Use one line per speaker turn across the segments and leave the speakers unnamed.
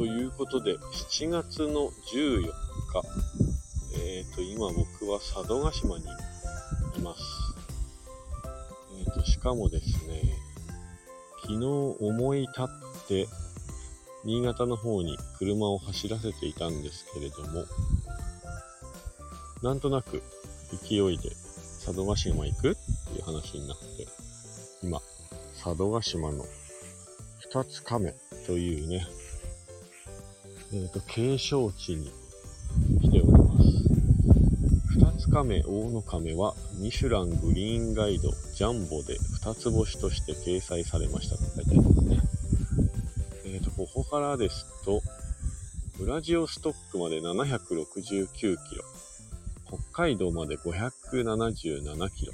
ということで、7月の14日、えっ、と、今僕は佐渡島にいます。えっ、と、しかもですね、昨日思い立って、新潟の方に車を走らせていたんですけれども、なんとなく勢いで佐渡島行くっていう話になって、今、佐渡島の二つ亀というね、えっ、と、景勝地に来ております。二つ亀大野亀は、ミシュラングリーンガイドジャンボで二つ星として掲載されましたと書いてありますね。えっ、と、ここからですと、ウラジオストックまで769キロ、北海道まで577キロ、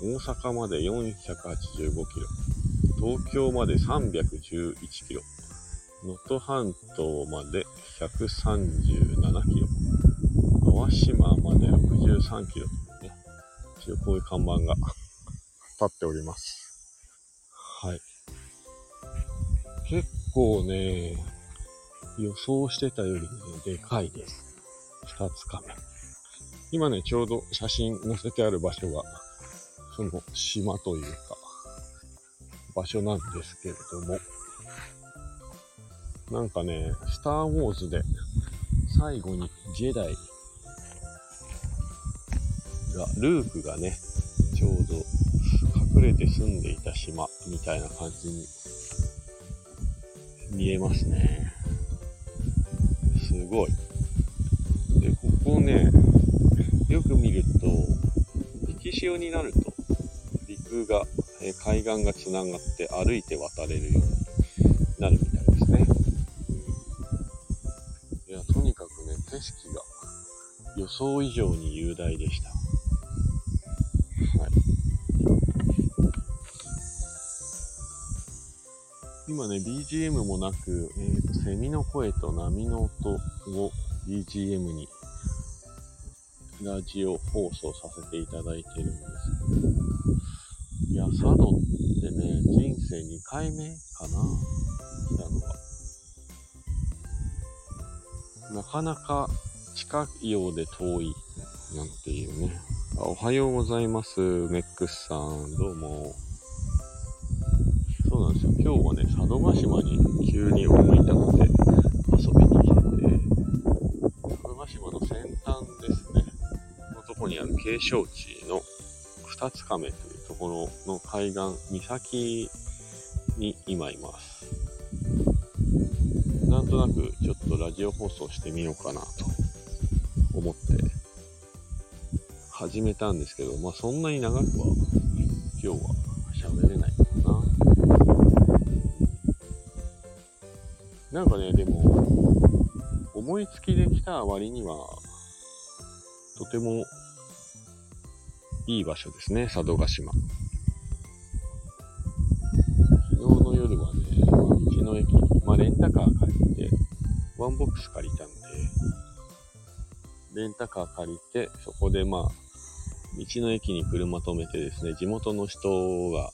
大阪まで485キロ、東京まで311キロ、能登半島まで137キロ、淡島まで63キロというね、一応こういう看板が 立っております。はい。結構ね、予想してたよりね、でかいです。二つ亀。今ね、ちょうど写真載せてある場所が、その島というか、場所なんですけれども、なんかね、スター・ウォーズで最後にジェダイが、ルークがね、ちょうど隠れて住んでいた島みたいな感じに見えますね。すごい。で、ここね、よく見ると、引き潮になると、陸が、海岸がつながって歩いて渡れるようになるみたい予想以上に雄大でした。はい。今ね、BGM もなく、えーと、セミの声と波の音を BGM にラジオ放送させていただいてるんですけど、いや、佐渡ってね、人生2回目かな来たのが。なかなか近いようで遠いなんていうね。あおはようございます、メックスさん。どうも。そうなんですよ。今日はね、佐渡島に急に思い立って遊びに来てて、佐渡島の先端ですね。のとこにある景勝地の二つ亀というところの海岸、岬に今います。なんとなくちょっとラジオ放送してみようかなと思って始めたんですけど、まあそんなに長くは今日は喋れないかな。なんかね、でも思いつきで来た割にはとてもいい場所ですね、佐渡島。昨日の夜はね、道の駅に、まあ、レンタカー借りて、ワンボックス借りたんで、レンタカー借りて、そこでまあ、道の駅に車止めてですね、地元の人が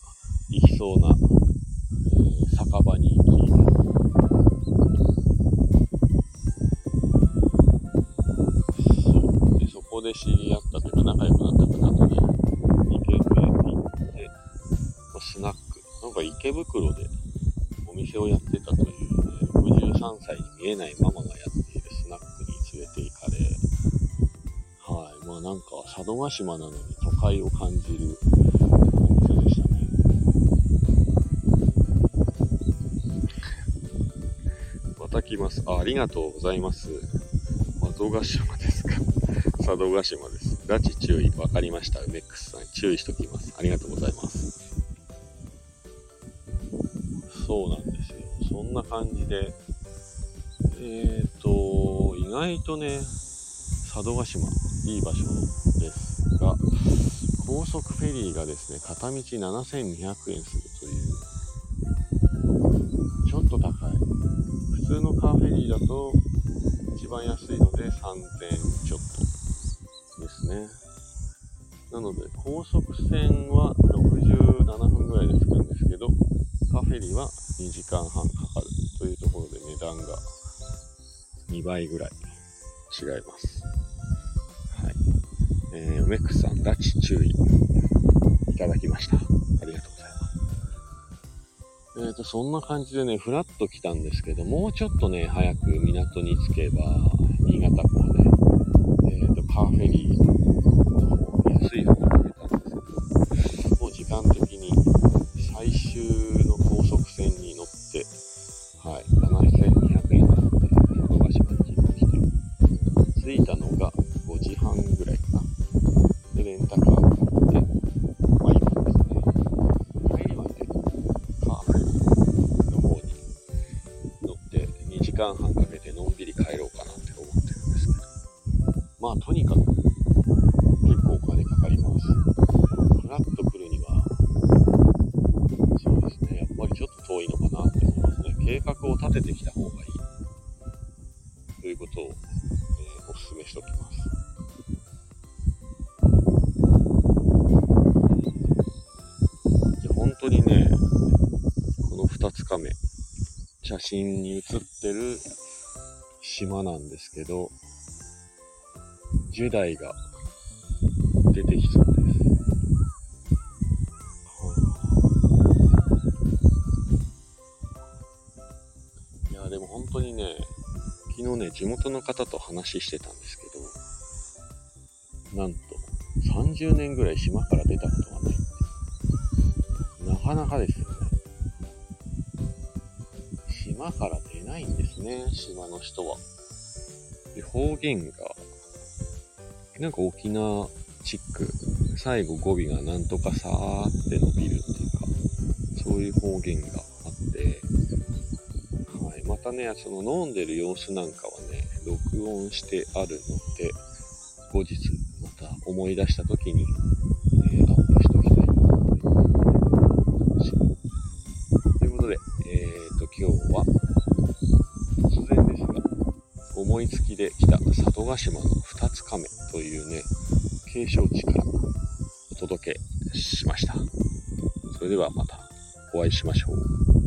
行きそうな、えー酒場に行き、そでそこで知り合ったというか仲良くなった方とね、池袋に行って、まあスナック、なんか池袋でお店をやってたという、ね、63歳に見えないママがやっているスナックに連れて行かれ、まあなんか佐渡島なのに都会を感じるお店でしたね。また来ます。あ、ありがとうございます。佐渡島ですか。佐渡島です。拉致注意。わかりました。メックスさん、注意しときます。ありがとうございます。そうなんですよ。そんな感じで、えっ、と、意外とね、佐渡島、いい場所ですが、高速フェリーがですね、片道7200円するという、ちょっと高い。普通のカーフェリーだと、一番安いので3000円ちょっとですね。なので、高速船は67分ぐらいで着くんですけど、カーフェリーは2時間半かかるというところで値段が2倍ぐらい違います。えー、梅クさん、拉致注意。いただきました。ありがとうございます。えーと、そんな感じでね、ふらっと来たんですけど、もうちょっとね、早く港に着けば、新潟港ね、えーと、カーフェリー間半かけてのんびり帰ろうかなって思ってるんですけど、まあとにかく結構お金かかります。フラッと来るには、そうですね、やっぱりちょっと遠いのかなって思いますね。計画を立ててきた方がいい。ということを、えー、お勧めしておきます。本当にね、この2つカメ、写真に写ってる島なんですけど、10代が出てきそうです。いや、でも本当にね、昨日ね、地元の方と話してたんですけど、なんと、30年ぐらい島から出たことがないって。なかなかですよね。島から出ないんですね、島の人は。で、方言が、なんか沖縄チック、最後語尾がなんとかさーって伸びるっていうか、そういう方言があって、はいまたね、その飲んでる様子なんかはね、録音してあるので、後日また思い出した時に、えー、アップしておきたいと思います。ということで、えーと、今日は、突然ですが、思いつきで来た里ヶ島の2つ亀というね、景勝地からお届けしました。それではまたお会いしましょう。